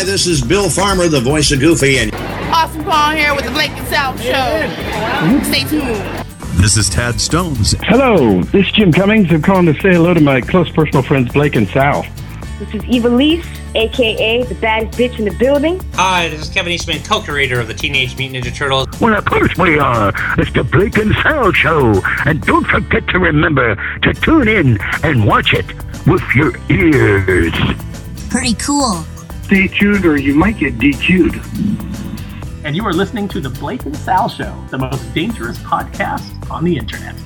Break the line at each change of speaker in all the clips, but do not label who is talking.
Hi, this is Bill Farmer, the voice of Goofy, and
Austin Paul here with the Blake and South Show. Stay tuned.
This is Tad Stones.
Hello, this is Jim Cummings. I'm calling to say hello to my close personal friends Blake and Sal.
This is Eva Lise, aka the baddest bitch in the building.
Hi, this is Kevin Eastman, co-creator of the Teenage Mutant Ninja Turtles.
Well, of course we are. It's the Blake and Sal Show. And don't forget to remember to tune in and watch it with your ears.
Pretty cool.
Stay tuned or you might get DQ'd.
And you are listening to the Blake and Sal Show, the most dangerous podcast on the internet.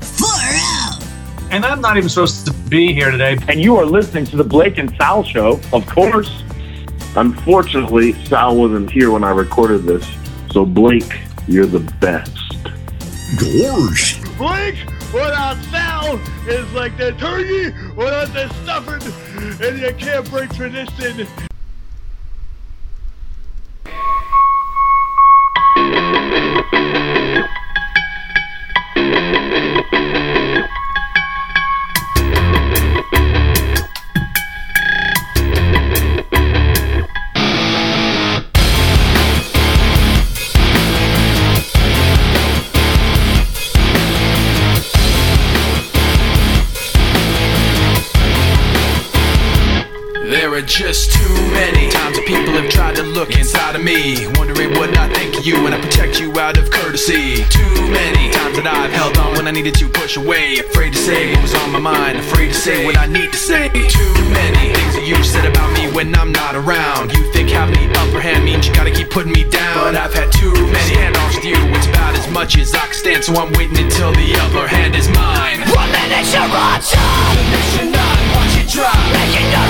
Far out.
And I'm not even supposed to be here today.
And you are listening to the Blake and Sal Show, of course.
Unfortunately, Sal wasn't here when I recorded this. So, Blake, you're the best.
Gorge.
Blake, without Sal, is like the turkey without the stuffing, and you can't break tradition.
I needed to push away, afraid to say what was on my mind, afraid to say what I need to say. Too many things that you've said about me when I'm not around. You think having the upper hand means you gotta keep putting me down, but I've had too many standoffs with you. It's about as much as I can stand, so I'm waiting until the upper hand is mine. One minute you're on top, the you're not. Watch it drop, making your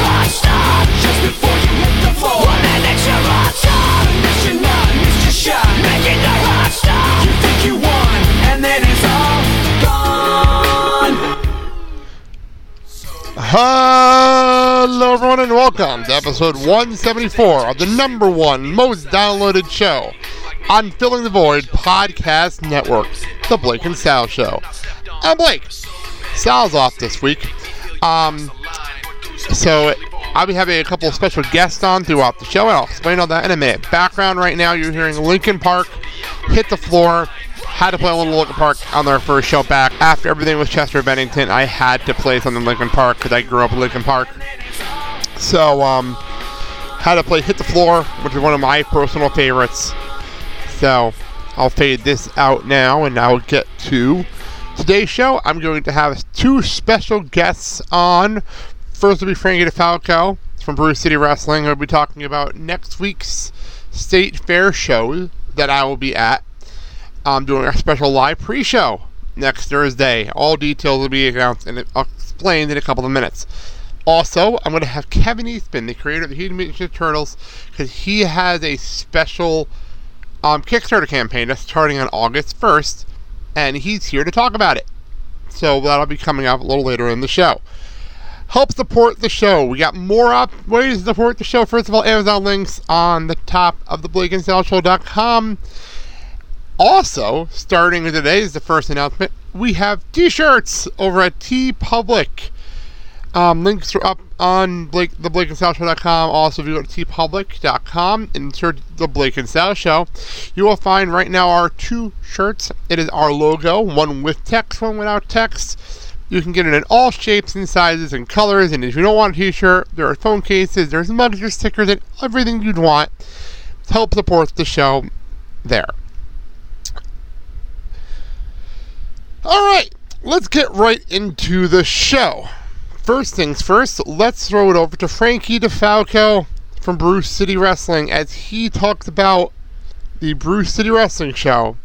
Hello, everyone, and welcome to episode 174 of the number one most downloaded show on Filling the Void Podcast Network, The Blake and Sal Show. I'm Blake. Sal's off this week. Um, so I'll be having a couple of special guests on throughout the show, and I'll explain all that in a minute. Background right now, you're hearing Linkin Park hit the floor. Had to play little Linkin Park on their first show back. After everything with Chester Bennington, I had to play something in Linkin Park because I grew up in Linkin Park. So, um, had to play Hit the Floor, which is one of my personal favorites. So, I'll fade this out now, and I'll get to today's show. I'm going to have two special guests on. First will be Frankie DeFalco from Brew City Wrestling. We'll be talking about next week's State Fair show that I will be at. I'm doing a special live pre-show next Thursday. All details will be announced and explained in a couple of minutes. Also, I'm going to have Kevin Eastman, the creator of the Teenage Mutant Ninja Turtles, because he has a special um, Kickstarter campaign that's starting on August 1st, and he's here to talk about it. So that'll be coming up a little later in the show. Help support the show. We got more up ways to support the show. First of all, Amazon links on the top of the BlakeandSalShow.com. Also, starting today is the first announcement. We have T-shirts over at TeePublic. Um, links are up on Blake, the Blake and Sal Show.com. Also, if you go to teepublic.com and search the Blake and Sal Show, you will find right now our two shirts. It is our logo, one with text, one without text. You can get it in all shapes and sizes and colors. And if you don't want a t-shirt, there are phone cases, there's mugs, there's stickers, and everything you'd want to help support the show there. All right, let's get right into the show. First things first, let's throw it over to Frankie DeFalco from Brew City Wrestling as he talks about the Brew City Wrestling Show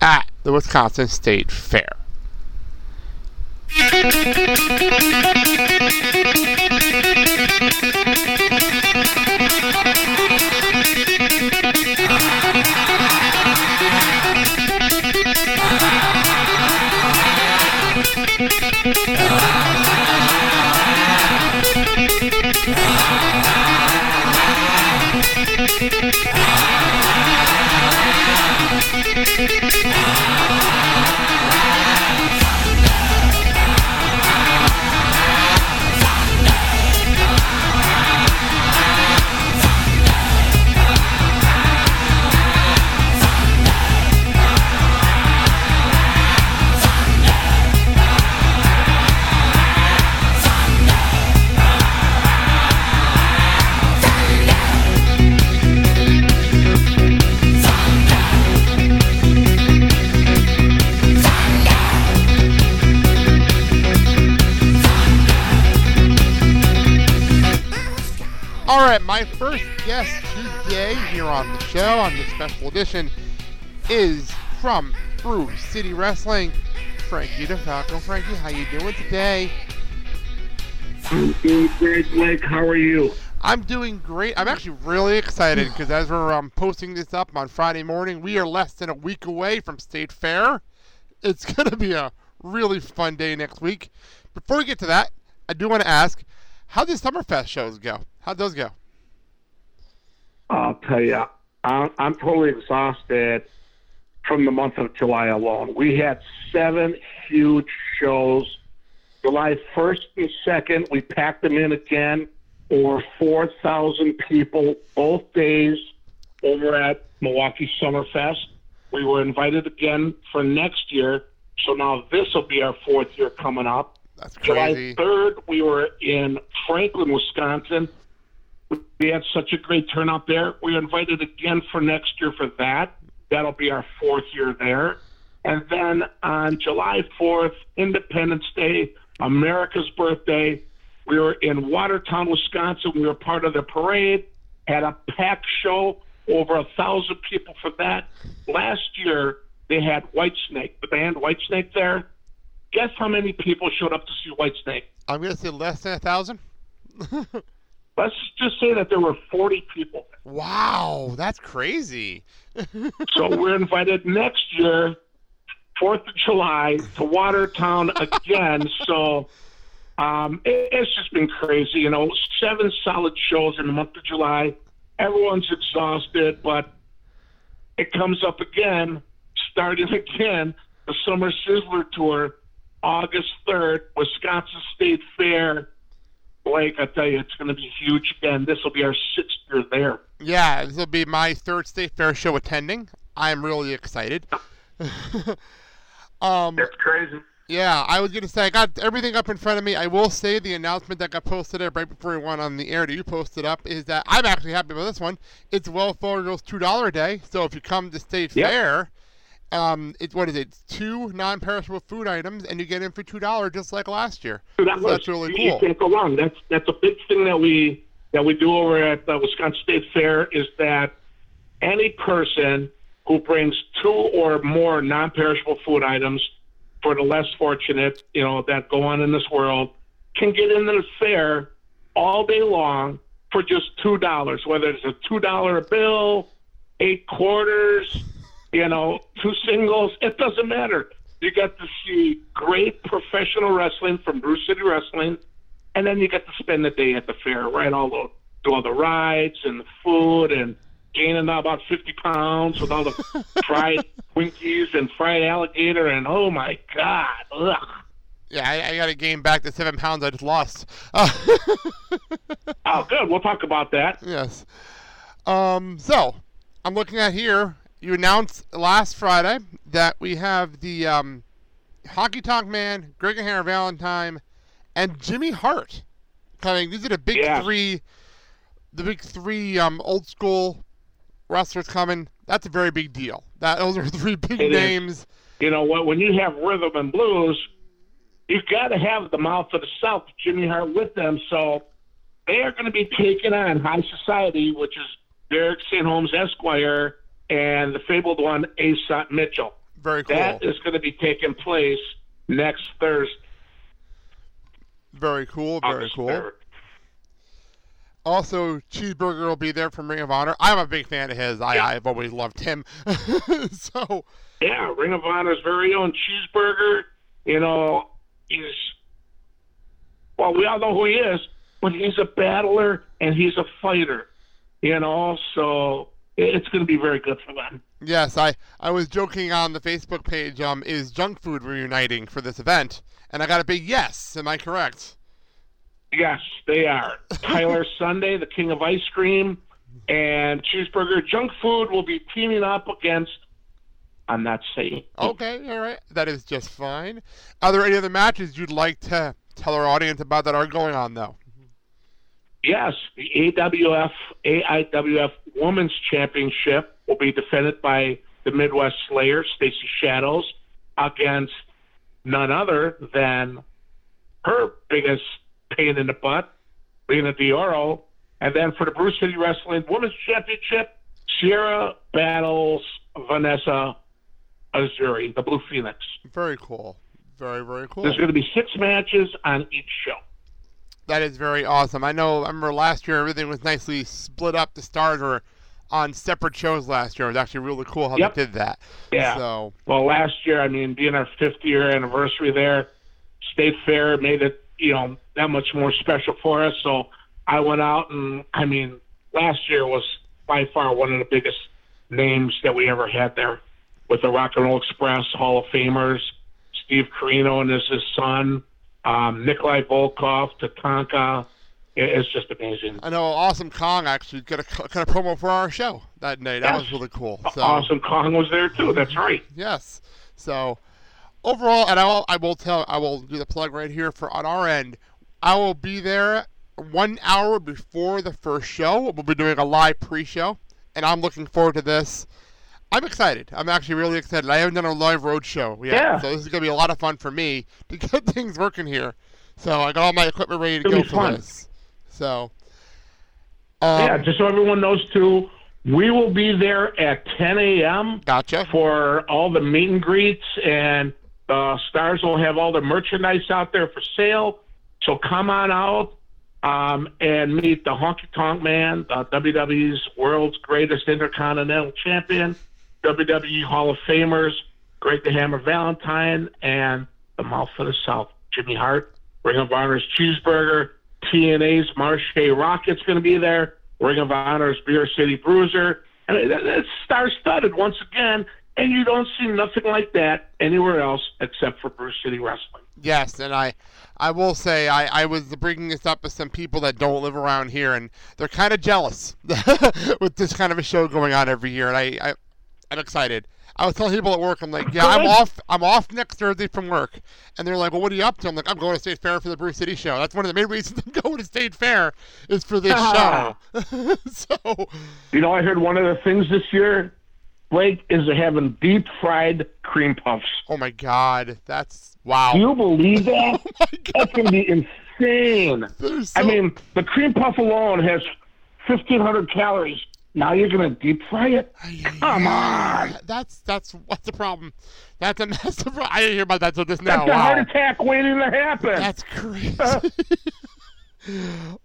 at the Wisconsin State Fair. on this special edition, is from Brew City Wrestling, Frankie DeFalco. Frankie, how you doing today?
I'm doing great, Blake. How are you?
I'm doing great. I'm actually really excited because as we're um, posting this up on Friday morning, we are less than a week away from State Fair. It's going to be a really fun day next week. Before we get to that, I do want to ask, how did Summerfest shows go? How'd those go?
I'll tell you, I'm, I'm totally exhausted from the month of July alone. We had seven huge shows. July 1st and 2nd, we packed them in again. Over 4,000 people both days over at Milwaukee Summerfest. We were invited again for next year. So now this will be our fourth year coming up.
That's
July 3rd, we were in Franklin, Wisconsin. We had such a great turnout there. We are invited again for next year for that. That'll be our fourth year there. And then on July 4th, Independence Day, America's birthday, we were in Watertown, Wisconsin. We were part of the parade, had a packed show, over a thousand people for that. Last year, they had Whitesnake, the band Whitesnake there. Guess how many people showed up to see Whitesnake?
I'm going to say less than a thousand.
Let's just say that there were 40 people.
Wow, that's crazy.
so we're invited next year, 4th of July, to Watertown again. so um, it, it's just been crazy. You know, seven solid shows in the month of July. Everyone's exhausted, but it comes up again, starting again, the Summer Sizzler Tour, August 3rd, Wisconsin State Fair. Blake, I tell you, it's going to be huge again. This will be our sixth year there.
Yeah, this will be my third state fair show attending. I'm really excited. um,
That's crazy.
Yeah, I was gonna say I got everything up in front of me. I will say the announcement that got posted up right before we went on the air that you posted up is that I'm actually happy with this one. It's Fargo's two dollar a day, so if you come to State
Yep.
Fair, um, it's what is it? Two non-perishable food items, and you get in for two dollars just like last year.
So that
So
was,
that's really
you
cool.
can't go wrong. That's that's a big thing that we that we do over at the Wisconsin State Fair is that any person who brings two or more non-perishable food items for the less fortunate, you know, that go on in this world, can get into the fair all day long for just two dollars. Whether it's a two dollar bill, eight quarters, you know, two singles, it doesn't matter. You get to see great professional wrestling from Brew City Wrestling, and then you get to spend the day at the fair, right? All the do all the rides and the food and gaining about fifty pounds with all the fried Twinkies and fried alligator and oh my god, ugh.
Yeah, I, I got to gain back the seven pounds I just lost. Uh,
Oh, good. We'll talk about that.
Yes. Um, so, I'm looking at here. You announced last Friday that we have the um, Honky Tonk Man, Greg the Hammer Valentine, and Jimmy Hart coming. These are the big
Yeah.
three, the big three um, old school wrestlers coming. That's a very big deal. That those are three big
It is.
names.
You know what? When you have rhythm and blues, you've got to have the mouth of the South, Jimmy Hart, with them. So they are going to be taking on High Society, which is Derek St. Holmes Esquire and the fabled one, Aesop Mitchell.
Very cool.
That is going to be taking place next Thursday.
Very cool. Very cool.
3rd.
Also, Cheeseburger will be there from Ring of Honor. I'm a big fan of his. I, I've always loved him. so,
Yeah, Ring of Honor's very own Cheeseburger. You know, he's well, we all know who he is, but he's a battler and he's a fighter. You know, so it's going to be very good for them.
yes, I, I was joking on the Facebook page. Um, is junk food reuniting for this event? And I got a big yes. Am I correct?
Yes, they are. Tyler Sunday, the king of ice cream, and Cheeseburger Junk Food will be teaming up against. I'm not saying.
Okay, all right. That is just fine. Are there any other matches you'd like to tell our audience about that are going on, though?
Yes, the AWF AIWF Women's Championship will be defended by the Midwest Slayer, Stacy Shadows, against none other than her biggest pain in the butt, Lena Dioro, And then for the Brew City Wrestling Women's Championship, Sierra battles Vanessa Azuri, the Blue Phoenix.
Very cool. Very, very cool.
There's going to be six matches on each show.
That is very awesome. I know. I remember last year everything was nicely split up. The stars were on separate shows last year. It was actually really cool how
Yep.
they did that.
Yeah.
So
Well, last year, I mean, being our 50 year anniversary there, State Fair made it, you know, that much more special for us. So I went out and, I mean, last year was by far one of the biggest names that we ever had there with the Rock and Roll Express Hall of Famers, Steve Corino and his, his son, um, Nikolai Volkov, Tatanka. It- It's just amazing.
I know Awesome Kong actually got a kind of promo for our show that night. That
Yes.
was really cool. So
Awesome Kong was there too. That's right.
yes. So overall, and I will, I will tell, I will do the plug right here for on our end. I will be there one hour before the first show. We'll be doing a live pre-show, and I'm looking forward to this. I'm excited. I'm actually really excited. I haven't done a live road show yet,
Yeah.
so this is gonna be a lot of fun for me to get things working here. So I got all my equipment ready to
It'll
go for
fun.
this. So um,
yeah, just so everyone knows too, we will be there at 10 a.m.
Gotcha.
For all the meet and greets, and uh, Stars will have all the merchandise out there for sale. So come on out um, and meet the Honky Tonk Man, the WWE's world's greatest intercontinental champion, WWE Hall of Famers, Greg the Hammer Valentine, and the Mouth of the South, Jimmy Hart, Ring of Honor's Cheeseburger, TNA's Marshe Rockett's going to be there, Ring of Honor's Beer City Bruiser. And it's star studded once again, and you don't see nothing like that anywhere else except for Brew City Wrestling.
Yes, and I, I will say I, I was bringing this up with some people that don't live around here, and they're kind of jealous with this kind of a show going on every year, and I, I I'm excited. I was telling people at work, I'm like, yeah, I'm off. I'm off next Thursday from work, and they're like, well, what are you up to? I'm like, I'm going to State Fair for the Brew City show. That's one of the main reasons I'm going to State Fair is for this ah. show. so
You know, I heard one of the things this year, Blake, is they're having deep fried cream puffs.
Oh my God, that's wow.
Do you believe that? That's going to be insane. I mean, the cream puff alone has 1,500 calories. Now you're going to deep fry it? Come on.
That's that's what's the problem. That's a massive. pro- I didn't hear about that till just now.
That's a
wow.
heart attack waiting to happen.
That's crazy.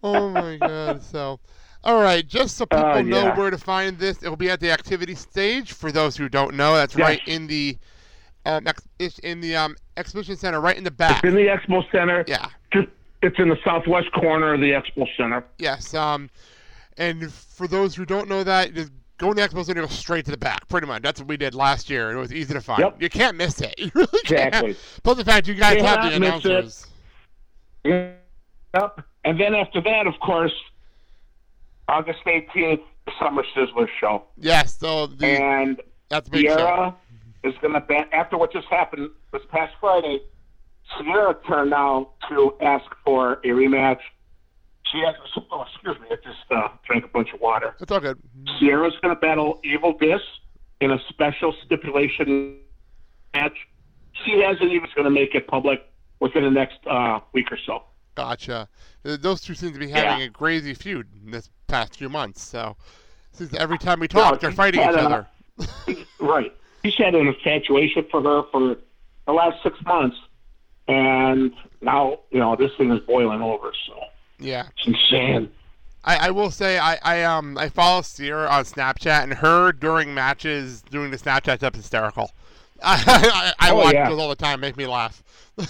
oh my god! So, all right, just so people
Uh,
know where to find this, it will be at the activity stage. For those who don't know, that's
Yes.
right in the um, ex- in the um, exhibition center, right in the back.
It's in the Expo Center.
Yeah.
Just it's in the southwest corner of the Expo Center.
Yes. Um, and for those who don't know that, just go in the expo center, and go straight to the back. Pretty much, that's what we did last year. and It was easy to find.
Yep.
You can't miss it. You really
Exactly.
can't. Plus the fact you guys
You
have the announcers.
Yep. And then after that, of course, August 18th, Summer Sizzler Show.
Yes. So the
and
that's big show.
Sierra is going to bet after what just happened this past Friday. Sierra turned now to ask for a rematch. She has. Oh, excuse me. I just uh, drank a bunch of water.
It's all good.
Sierra's going to battle Evil Dis in a special stipulation match. She hasn't even going to make it public within the next uh, week or so.
Gotcha. Those two seem to be having
Yeah.
a crazy feud in this past few months. So seems every time we talk, they're fighting each
a-
other.
Right. He's had an infatuation for her for the last six months, and now you know this thing is boiling over. So
Yeah.
it's insane.
I, I will say I, I um I follow Sierra on Snapchat and her during matches doing the Snapchat stuff is hysterical. I, I, I
Oh,
watch
yeah.
those all the time, make me laugh.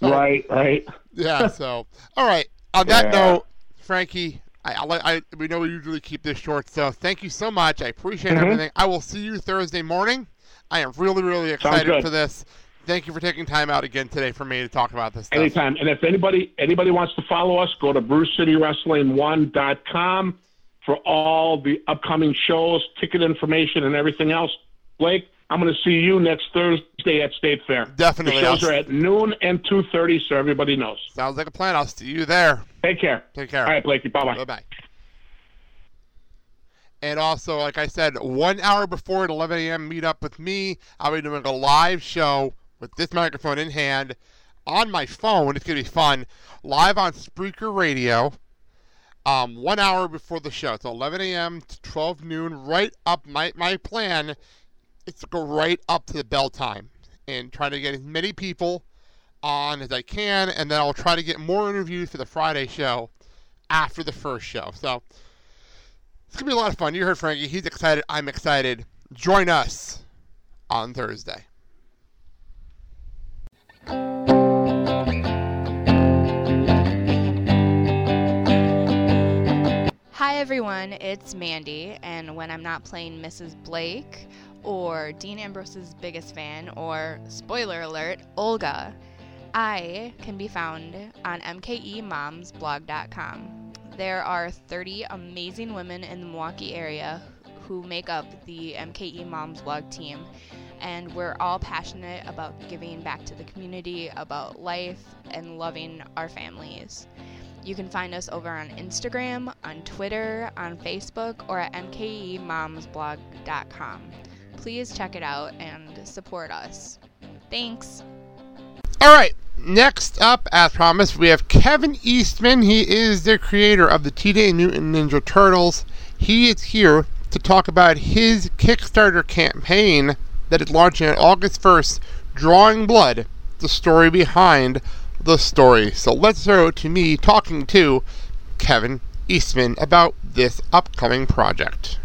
So,
Right. Right.
Yeah. So all right. On that
Yeah.
note, Frankie, I, I, I we know we usually keep this short, so thank you so much. I appreciate
Mhm.
everything. I will see you Thursday morning. I am really really excited for this. Thank you for taking time out again today for me to talk about this stuff.
Anytime. And if anybody anybody wants to follow us, go to BrewCityWrestling1.com for all the upcoming shows, ticket information, and everything else. Blake, I'm going to see you next Thursday at State Fair.
Definitely.
The shows
I'll-
are at noon and 2.30, so everybody knows.
Sounds like a plan. I'll see you there.
Take care.
Take care.
All right, Blakey. Bye-bye.
Bye bye. And also, like I said, one hour before at 11 a.m., meet up with me. I'll be doing a live show with this microphone in hand on my phone. It's going to be fun. Live on Spreaker Radio um, one hour before the show. So 11 a.m. to 12 noon, right up. My, my plan is to go right up to the bell time and try to get as many people on as I can, and then I'll try to get more interviews for the Friday show after the first show. So it's going to be a lot of fun. You heard Frankie. He's excited. I'm excited. Join us on Thursday.
Hi everyone, it's Mandy, and when I'm not playing Mrs. Blake or Dean Ambrose's biggest fan or, spoiler alert, Olga, I can be found on mkemomsblog.com. There are 30 amazing women in the Milwaukee area who make up the MKE Moms blog team, and we're all passionate about giving back to the community, about life, and loving our families. You can find us over on Instagram, on Twitter, on Facebook, or at mkemomsblog.com. Please check it out and support us. Thanks.
All right. Next up, as promised, we have Kevin Eastman. He is the creator of the Teenage Mutant Ninja Turtles. He is here to talk about his Kickstarter campaign that is launching on August 1st, Drawing Blood, the story behind the story. So let's throw to me talking to Kevin Eastman about this upcoming project.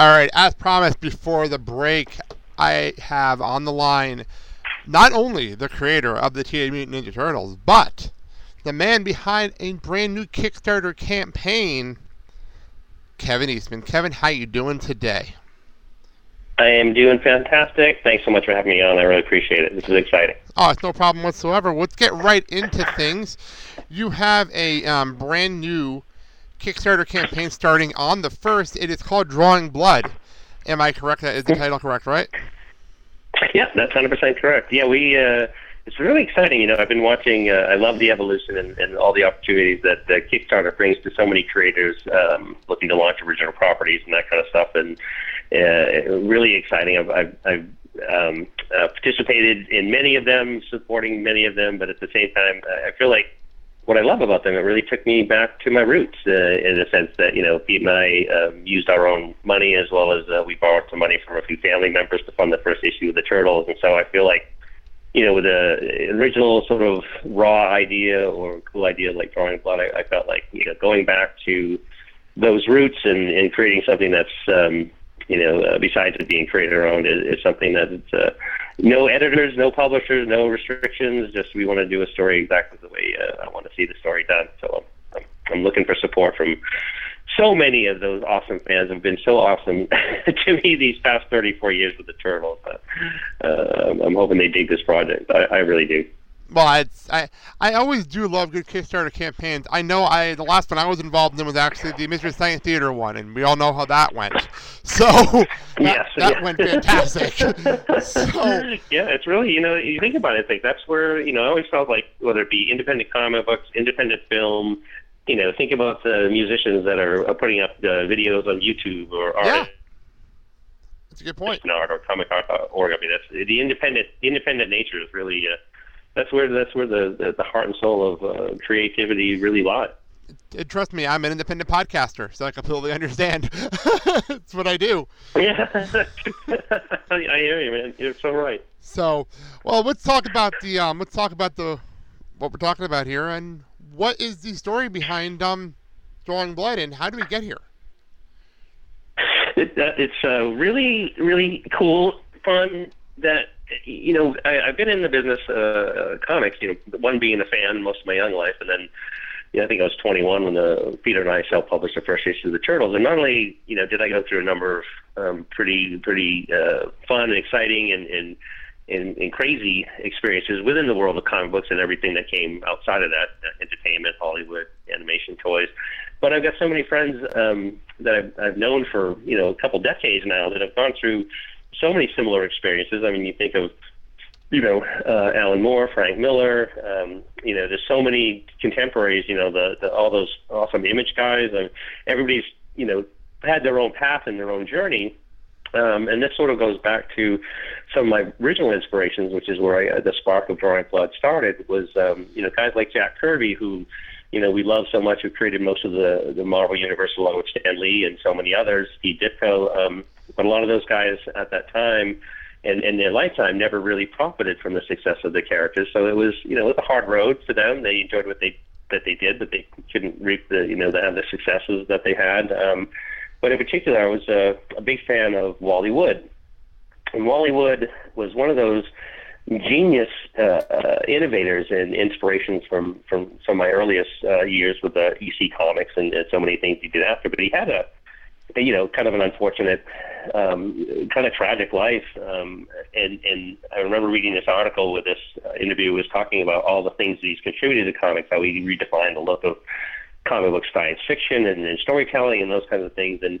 All right, as promised before the break, I have on the line not only the creator of the Teenage Mutant Ninja Turtles, but the man behind a brand new Kickstarter campaign, Kevin Eastman. Kevin, how you doing today?
I am doing fantastic. Thanks so much for having me on. I really appreciate it. This is exciting.
Oh, it's no problem whatsoever. Let's get right into things. You have a um, brand new Kickstarter campaign starting on the first. It is called Drawing Blood. Am I correct? That is the title correct, right?
Yeah, that's hundred percent correct. Yeah, we. Uh, it's really exciting. You know, I've been watching. Uh, I love the evolution and, and all the opportunities that uh, Kickstarter brings to so many creators um, looking to launch original properties and that kind of stuff. And uh, really exciting. I've, I've, I've um, uh, participated in many of them, supporting many of them, but at the same time, I feel like what I love about them, it really took me back to my roots uh, in the sense that, you know, Pete and I um, used our own money as well as uh, we borrowed some money from a few family members to fund the first issue of the Turtles. And so I feel like, you know, with a original sort of raw idea or cool idea like drawing blood, I, I felt like, you know, going back to those roots and, and creating something that's, um, you know, uh, besides it being creator owned, is, is something that it's, uh, no editors, no publishers, no restrictions. Just we want to do a story exactly the way uh, I want to see the story done. So I'm, I'm, I'm looking for support from so many of those awesome fans have been so awesome to me these past 34 years with the Turtles. Uh, uh, I'm hoping they dig this project. I, I really do.
Well, it's, I I always do love good Kickstarter campaigns. I know I the last one I was involved in was actually the Mystery Science Theater one, and we all know how that went. So that,
yes,
that
yeah.
went fantastic. so
yeah, it's really you know you think about it, like that's where you know I always felt like whether it be independent comic books, independent film, you know, think about the musicians that are putting up uh, videos on YouTube or
yeah. That's a good point.
Art or comic art org. I mean, that's the independent the independent nature is really uh, that's where that's where the, the, the heart and soul of uh, creativity really lie.
Uh, trust me, I'm an independent podcaster, so I completely understand. it's what I do.
Yeah, I hear you, man. You're so right.
So, well, let's talk about the um, let's talk about the what we're talking about here, and what is the story behind um, drawing blood and How do we get here?
It, uh, it's uh, really, really cool, fun. That you know, I, I've been in the business uh, uh, comics. You know, one being a fan most of my young life, and then you know, I think I was 21 when the Peter and I self-published the first issue of the Turtles. And not only you know did I go through a number of um, pretty pretty uh, fun and exciting and, and and, and crazy experiences within the world of comic books and everything that came outside of that uh, entertainment, Hollywood, animation, toys. But I've got so many friends um, that I've, I've known for you know a couple decades now that have gone through so many similar experiences. I mean, you think of you know uh, Alan Moore, Frank Miller. Um, you know, there's so many contemporaries. You know, the, the all those awesome image guys. And everybody's you know had their own path and their own journey. Um, and this sort of goes back to some of my original inspirations, which is where I, the spark of drawing blood started. Was um, you know guys like Jack Kirby, who you know we love so much, who created most of the the Marvel universe along with Stan Lee and so many others. Steve Ditko, um, but a lot of those guys at that time and in their lifetime never really profited from the success of the characters. So it was you know it was a hard road for them. They enjoyed what they that they did, but they couldn't reap the you know the, the successes that they had. Um, but in particular, I was a, a big fan of Wally Wood, and Wally Wood was one of those genius uh, uh, innovators and inspirations from from from my earliest uh, years with the EC Comics and, and so many things he did after. But he had a you know, kind of an unfortunate, um, kind of tragic life. Um, and, and I remember reading this article with this uh, interview was talking about all the things that he's contributed to comics, how he redefined the look of comic book science fiction and, and storytelling and those kinds of things. And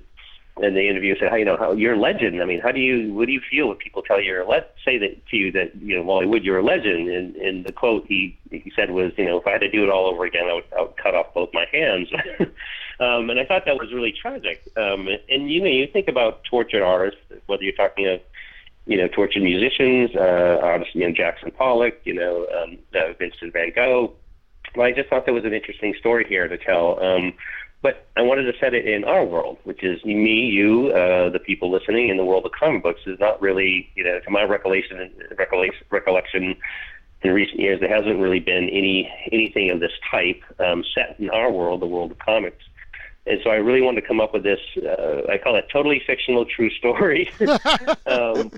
and the interview said, "How you know how you're a legend? I mean, how do you what do you feel when people tell you you're a le- say that to you that you know Wally Wood you're a legend?" And and the quote he he said was, "You know, if I had to do it all over again, I would, I would cut off both my hands." um, and I thought that was really tragic. Um, and you know, you think about tortured artists, whether you're talking of you know tortured musicians, uh, artists, you know Jackson Pollock, you know um, uh, Vincent Van Gogh. Well, I just thought there was an interesting story here to tell. Um, but I wanted to set it in our world, which is me, you, uh, the people listening in the world of comic books is not really, you know, to my recollection, recollection, recollection in recent years, there hasn't really been any anything of this type um, set in our world, the world of comics. And so I really wanted to come up with this. Uh, I call it totally fictional true story, um,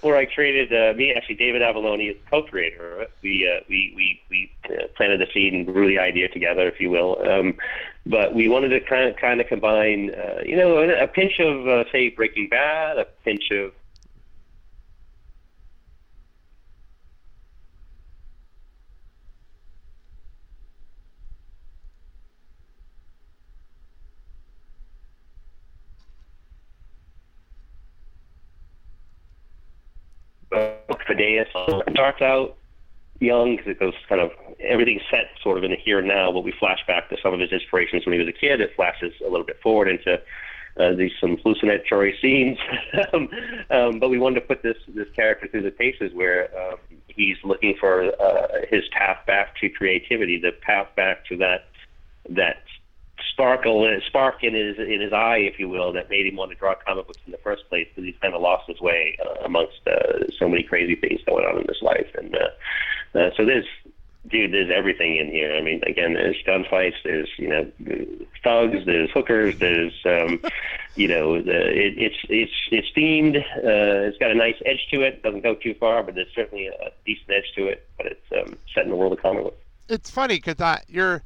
where I created uh, me actually David Avallone is co-creator. We uh, we we we uh, planted the seed and grew the idea together, if you will. Um, but we wanted to kind of kind of combine, uh, you know, a, a pinch of uh, say Breaking Bad, a pinch of Fideus starts out young because it goes kind of everything's set sort of in the here and now, but we flash back to some of his inspirations when he was a kid. It flashes a little bit forward into uh, these some hallucinatory scenes, um, um, but we wanted to put this this character through the paces where um, he's looking for uh, his path back to creativity, the path back to that that sparkle spark in his in his eye, if you will, that made him want to draw comic books in the first place because he's kind of lost his way uh, amongst uh, so many crazy things going on in his life. And uh, uh, so there's dude, there's everything in here. I mean, again, there's gunfights, there's you know thugs, there's hookers, there's um, you know the, it, it's it's it's themed. Uh, it's got a nice edge to it. Doesn't go too far, but there's certainly a decent edge to it. But it's um, set in the world of comic books.
It's funny because you're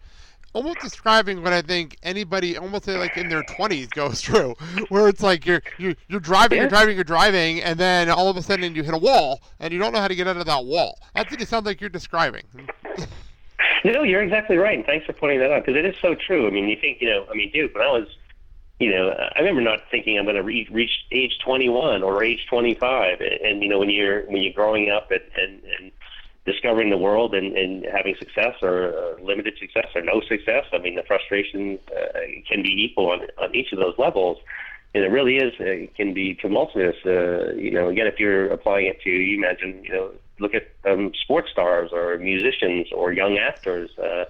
almost describing what I think anybody, almost like in their twenties, goes through, where it's like you're you're, you're driving, you're driving, you're driving, and then all of a sudden you hit a wall, and you don't know how to get out of that wall. That's what it sounds like you're describing.
no, you're exactly right. And thanks for pointing that out because it is so true. I mean, you think, you know, I mean, dude, when I was, you know, I remember not thinking I'm going to re- reach age 21 or age 25, and, and you know, when you're when you're growing up and and, and discovering the world and, and having success or uh, limited success or no success. I mean, the frustration uh, can be equal on, on each of those levels. And it really is, uh, it can be tumultuous. Uh, you know, again, if you're applying it to, you imagine, you know, look at um, sports stars or musicians or young actors. Uh, uh,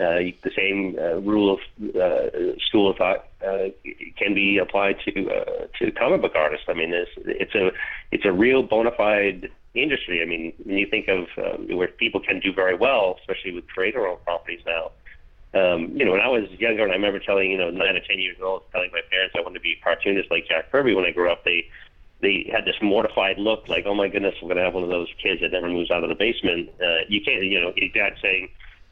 the same uh, rule of uh, school of thought uh, can be applied to uh, to comic book artists. I mean, it's, it's a it's a real bona fide industry. I mean, when you think of um, where people can do very well, especially with creator-owned properties now, Um, you know, when I was younger, and I remember telling, you know, nine or ten years old, telling my parents I wanted to be a cartoonist like Jack Kirby when I grew up. They they had this mortified look, like, "Oh my goodness, we're gonna have one of those kids that never moves out of the basement." Uh, you can't, you know, his dad saying,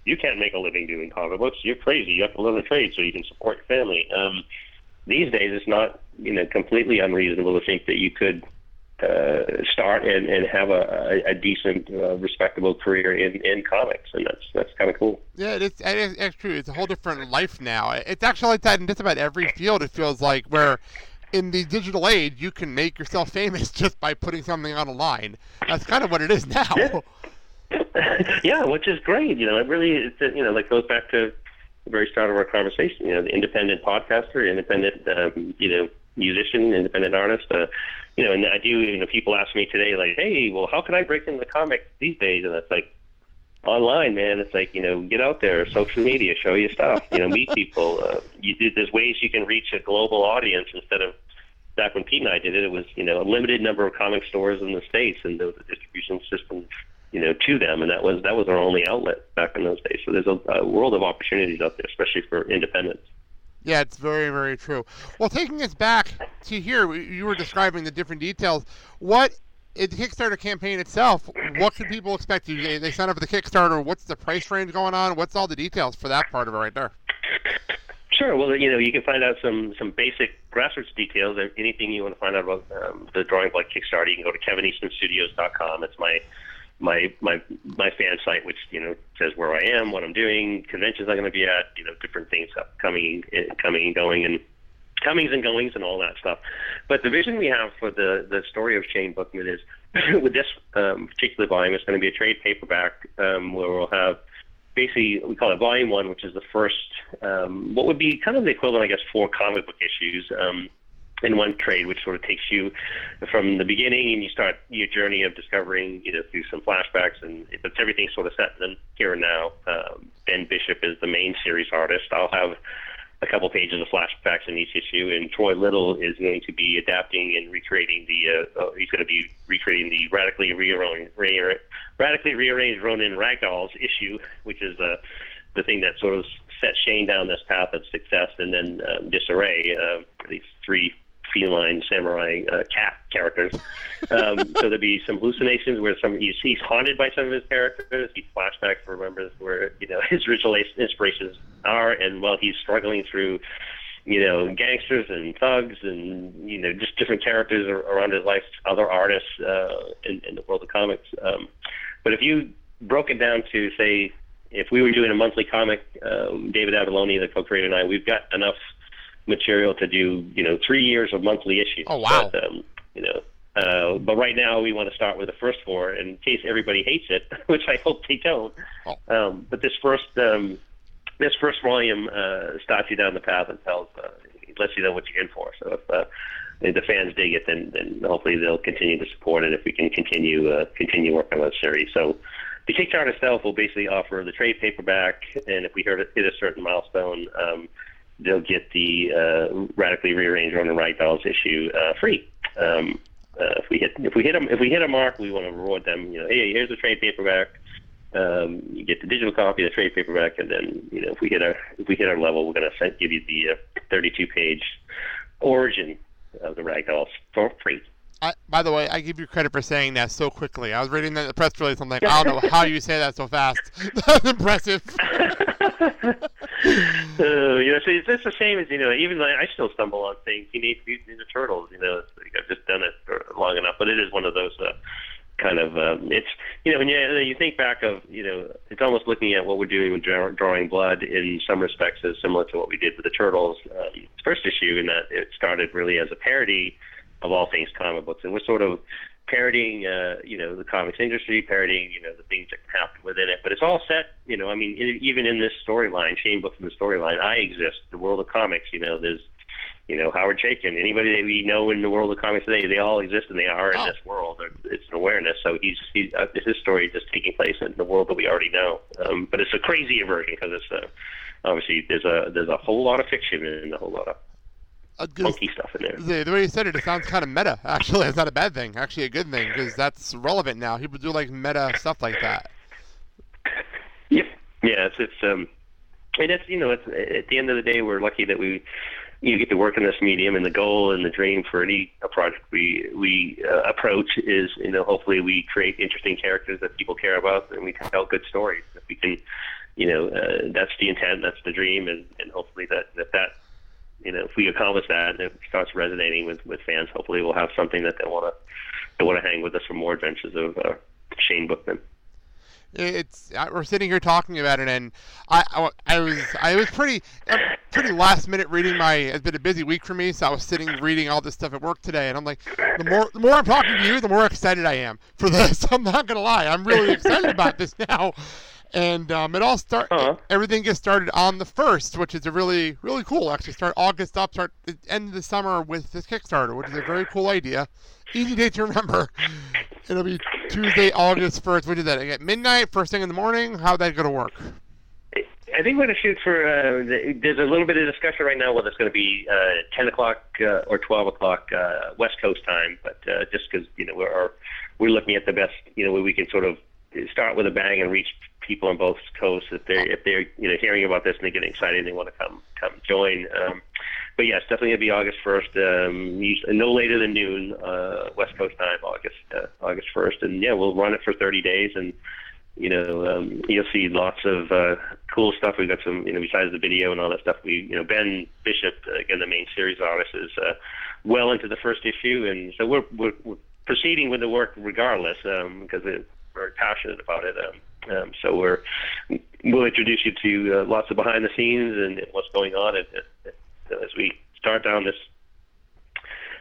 "You can't make a living doing comic books. You're crazy. You have to learn a trade so you can support your family." Um, these days, it's not, you know, completely unreasonable to think that you could uh, start and, and have a, a, a decent, uh, respectable career in, in comics, and that's that's kind of cool.
Yeah, it is, it is. It's true. It's a whole different life now. It's actually like that in just about every field. It feels like where in the digital age you can make yourself famous just by putting something on a line. That's kind of what it is now.
Yeah, yeah which is great. You know, it really, it, you know, like goes back to the very start of our conversation. You know, the independent podcaster, independent, um, you know, musician, independent artist. Uh, you know, and I do. You know, people ask me today, like, "Hey, well, how can I break into the comics these days?" And it's like, online, man. It's like you know, get out there, social media, show your stuff. You know, meet people. Uh, you, there's ways you can reach a global audience instead of back when Pete and I did it. It was you know a limited number of comic stores in the states, and a distribution system you know to them, and that was that was our only outlet back in those days. So there's a, a world of opportunities out there, especially for independents.
Yeah, it's very, very true. Well, taking us back to here, you were describing the different details. What the Kickstarter campaign itself, what can people expect? They, they sign up for the Kickstarter. What's the price range going on? What's all the details for that part of it right there?
Sure. Well, you know, you can find out some some basic grassroots details. Anything you want to find out about um, the Drawing Blood Kickstarter, you can go to kevineastmanstudios.com. It's my my my my fan site, which you know says where I am, what I'm doing, conventions I'm going to be at, you know, different things coming coming and going, and comings and goings and all that stuff. But the vision we have for the the story of Shane Bookman is with this um, particular volume, it's going to be a trade paperback um, where we'll have basically we call it volume one, which is the first um, what would be kind of the equivalent, I guess, four comic book issues. Um, in one trade, which sort of takes you from the beginning and you start your journey of discovering, you know, through some flashbacks and it's everything sort of set in here and now. Um, ben Bishop is the main series artist. I'll have a couple pages of flashbacks in each issue, and Troy Little is going to be adapting and recreating the. Uh, uh, he's going to be recreating the radically rearranged, re- radically rearranged Ronin Ragdolls issue, which is uh, the thing that sort of set Shane down this path of success and then um, disarray. Uh, these three feline samurai uh, cat characters. Um, so there'll be some hallucinations where some he's, he's haunted by some of his characters. He flashbacks remembers where you know his original inspirations are, and while he's struggling through you know gangsters and thugs and you know just different characters around his life, other artists uh, in, in the world of comics. Um, but if you broke it down to say if we were doing a monthly comic, um, David Avallone, the co-creator, and I, we've got enough material to do, you know, three years of monthly issues.
Oh wow!
But, um, you know, uh, but right now we want to start with the first four, in case everybody hates it, which I hope they don't.
Oh.
Um, but this first um, this first volume uh, starts you down the path and tells uh, lets you know what you're in for. So if uh, if the fans dig it, then then hopefully they'll continue to support it if we can continue uh, continue working on the series. So the Kickstarter itself will basically offer the trade paperback, and if we hit a, hit a certain milestone, um, they'll get the uh, radically rearranged Ronin Ragdolls issue uh, free. Um, uh, if we hit if we hit them if we hit a mark, we want to reward them. You know, hey, here's the trade paperback. Um, you get the digital copy, the trade paperback, and then you know if we hit our if we hit our level, we're going to give you the uh, 32 page origin of the Ragdolls for free.
I, by the way, I give you credit for saying that so quickly. I was reading the press release. I'm like, I don't know how you say that so fast. That's impressive.
uh, you know, so it's just a shame. Is you know, even like, I still stumble on saying Teenage Mutant Ninja Turtles. You know, like I've just done it for long enough, but it is one of those uh, kind of. Um, it's you know, when you you think back of you know, it's almost looking at what we're doing with draw, drawing blood in some respects is similar to what we did with the Turtles um, first issue, in that it started really as a parody of all things comic books, and we're sort of parodying, uh, you know, the comics industry, parodying, you know, the things that within it. But it's all set, you know. I mean, even in this storyline, Shane Bookman's storyline, I exist. The world of comics, you know, there's, you know, Howard Chaykin, anybody that we know in the world of comics today, they all exist and they are in
Oh.
this world. It's an awareness. So he's, he's uh, his story is just taking place in the world that we already know. Um, but it's a crazier version because it's uh, obviously there's a there's a whole lot of fiction and a whole lot of funky stuff in there.
The, the way you said it, it sounds kind of meta. Actually, it's not a bad thing. Actually, a good thing because that's relevant now. People do like meta stuff like that.
Yeah, it's it's um, and it's you know, it's at the end of the day, we're lucky that we you get to work in this medium, and the goal and the dream for any project we we uh, approach is you know hopefully we create interesting characters that people care about, and we tell good stories. If we can, you know, uh, that's the intent, that's the dream, and and hopefully that that that you know if we accomplish that and it starts resonating with with fans, hopefully we'll have something that they want to they want to hang with us for more adventures of uh, Shane Bookman
it's we're sitting here talking about it, and I, I, I was I was pretty pretty last minute reading my. It's been a busy week for me, so I was sitting reading all this stuff at work today, and I'm like, the more the more I'm talking to you, the more excited I am for this. I'm not gonna lie, I'm really excited about this now. And um, it all start.
Uh-huh.
Everything gets started on the first, which is a really, really cool. Actually, start August up, start end of the summer with this Kickstarter, which is a very cool idea. Easy date to remember. It'll be Tuesday, August first. We did that? At midnight, first thing in the morning. How's that going to work?
I think we're going to shoot for. Uh, there's a little bit of discussion right now whether it's going to be uh, 10 o'clock uh, or 12 o'clock uh, West Coast time, but uh, just because you know we're we're looking at the best, you know, where we can sort of start with a bang and reach people on both coasts if they're if they're you know hearing about this and they get excited and they want to come come join. Um, but yes, definitely gonna be August first. Um, no later than noon, uh, West Coast time, August uh, August first, and yeah, we'll run it for 30 days, and you know um, you'll see lots of uh, cool stuff. We've got some, you know, besides the video and all that stuff. We, you know, Ben Bishop, uh, again, the main series artist, is uh, well into the first issue, and so we're we're, we're proceeding with the work regardless um, because we're very passionate about it. Um, um, so we're we'll introduce you to uh, lots of behind the scenes and what's going on and, uh, as we start down this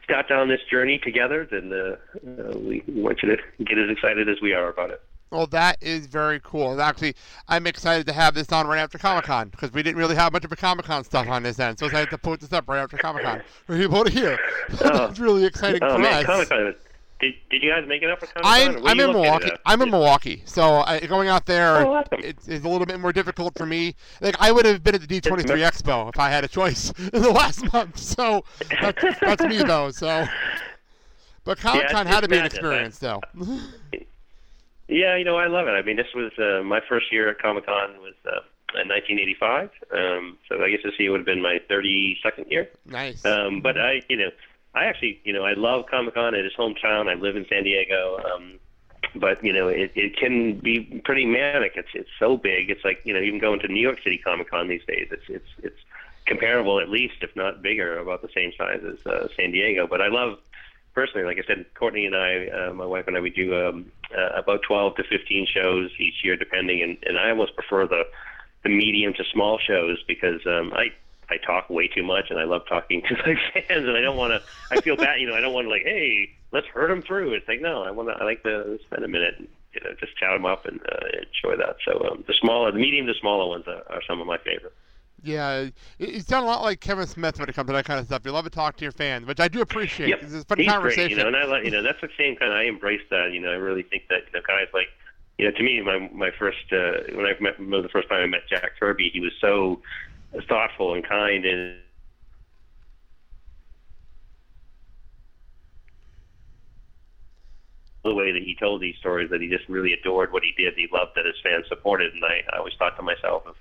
start down this journey together. Then uh, uh, we want you to get as excited as we are about it.
Well, that is very cool. Actually, I'm excited to have this on right after Comic Con because we didn't really have much of a Comic Con stuff on this end, so I had to put this up right after Comic Con for people to hear.
Oh.
That's really exciting
oh,
for
man,
us.
Comic Con. Did, did you guys make it up for Comic
I'm, I'm in Milwaukee. I'm in Milwaukee, so I, going out there
Oh, awesome.
it's, it's a little bit more difficult for me. Like I would have been at the D23 Expo if I had a choice in the last month. So that's, that's me though. So, but Comic Con
it's-
had to be an
madness.
experience though.
Yeah, you know, I love it. I mean, this was uh, my first year at Comic Con was uh, in 1985. Um, so I guess this year would have been my 32nd year.
Nice.
Um, but I, you know, I actually, you know, I love Comic Con. It is hometown. I live in San Diego. Um, but you know, it, it can be pretty manic. It's it's so big. It's like you know, even going to New York City Comic Con these days. It's it's it's comparable at least, if not bigger, about the same size as uh, San Diego. But I love personally, like I said, Courtney and I, uh, my wife and I, we do um, uh, about 12 to 15 shows each year, depending. And, and I almost prefer the the medium to small shows because um, I I talk way too much, and I love talking to my fans, and I don't want to. I feel bad, you know. I don't want to like, hey, let's hurt them through. It's like, no, I want to. I like to spend a minute, and, you know, just chat them up and uh, enjoy that. So um, the smaller, the medium to smaller ones are, are some of my favorite.
Yeah, it- it's done a lot like Kevin Smith when it comes to that kind of stuff. You love to talk to your fans, which I do appreciate.
Yep.
It's a funny
He's
conversation.
great, you know, and I you know that's the same kind. I embrace that. You know, I really think that you know, guys like, you know, to me, my my first uh, when I met the first time I met Jack Kirby, he was so thoughtful and kind and. The way that he told these stories, that he just really adored what he did. He loved that his fans supported, and I, I always thought to myself, if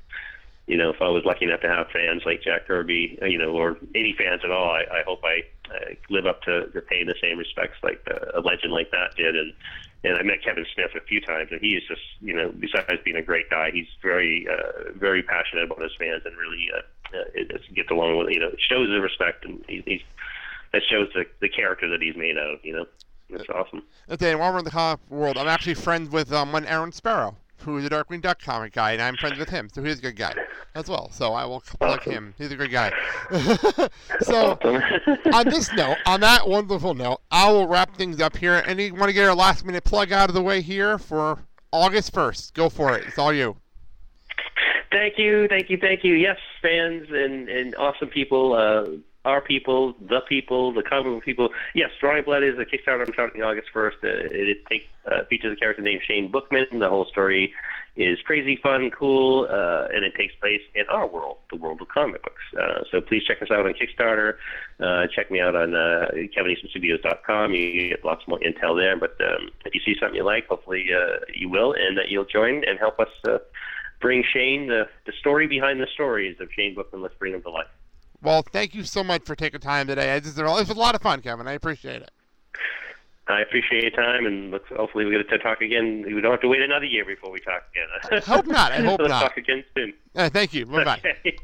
you know, if I was lucky enough to have fans like Jack Kirby, uh, you know, or any fans at all, I, I hope I uh, live up to, to paying the same respects like uh, a legend like that did. And and I met Kevin Smith a few times, and he is just, you know, besides being a great guy, he's very uh, very passionate about his fans and really uh, uh, gets along with, you know, shows the respect and he, he's that shows the the character that he's made out of, you know. It's awesome.
Let's say, while we're in the comic world, I'm actually friends with um, one Aaron Sparrow, who is a Darkwing Duck comic guy, and I'm friends with him, so he's a good guy as well. So I will plug him. He's a good guy. so, on this note, on that wonderful note, I will wrap things up here. And you want to get our last minute plug out of the way here for August 1st? Go for it. It's all you.
Thank you, thank you, thank you. Yes, fans and, and awesome people, uh, our people, the people, the comic book people. Yes, Drawing Blood is a Kickstarter. I'm starting August 1st. Uh, it, it takes, uh, features a character named Shane Bookman. The whole story is crazy, fun, cool, uh, and it takes place in our world, the world of comic books. Uh, so please check us out on Kickstarter. Uh, check me out on uh, KevinEastmanStudios.com. You get lots more intel there. But um, if you see something you like, hopefully uh, you will, and that you'll join and help us uh, bring Shane the, the story behind the stories of Shane Bookman. Let's bring him to life.
Well, thank you so much for taking time today. It was a lot of fun, Kevin. I appreciate it.
I appreciate your time, and hopefully we get to talk again. We don't have to wait another year before we talk again.
I hope not. I hope
let's
not.
talk again soon.
Uh, thank you. Bye bye.
Okay.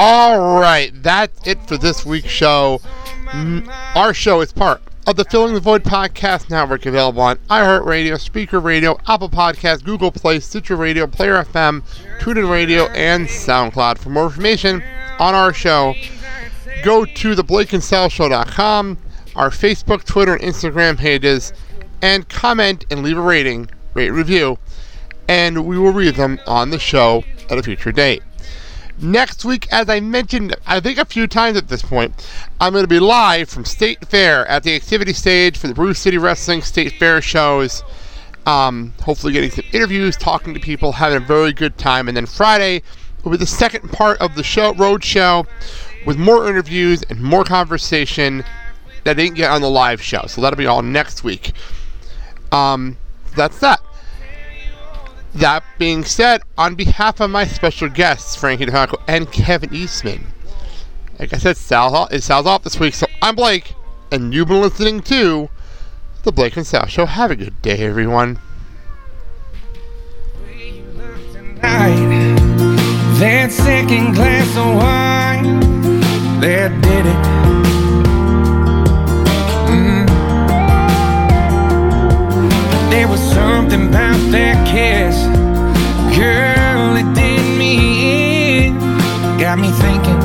All right, that's it for this week's show. Mm, Our show is part of the Filling the Void podcast network available on iHeartRadio, Spreaker Radio, Apple Podcasts, Google Play, Stitcher Radio, Player FM, TuneIn Radio, and SoundCloud. For more information on our show, go to theblakeandsallshow.com, our Facebook, Twitter, and Instagram pages, and comment and leave a rating, rate, review, and we will read them on the show at a future date. Next week, as I mentioned, I think a few times at this point, I'm going to be live from State Fair at the activity stage for the Brew City Wrestling State Fair shows. Um, hopefully, getting some interviews, talking to people, having a very good time. And then Friday will be the second part of the show, road show, with more interviews and more conversation that I didn't get on the live show. So that'll be all next week. Um, that's that. That being said, on behalf of my special guests, Frankie DeFalco and Kevin Eastman, like I said, Sal is Sal's off this week, so I'm Blake, and you've been listening to the Blake and Sal Show. Have a good day, everyone.
That second glass of wine that did it. There was something about that kiss, girl, it did me in. Got me thinking.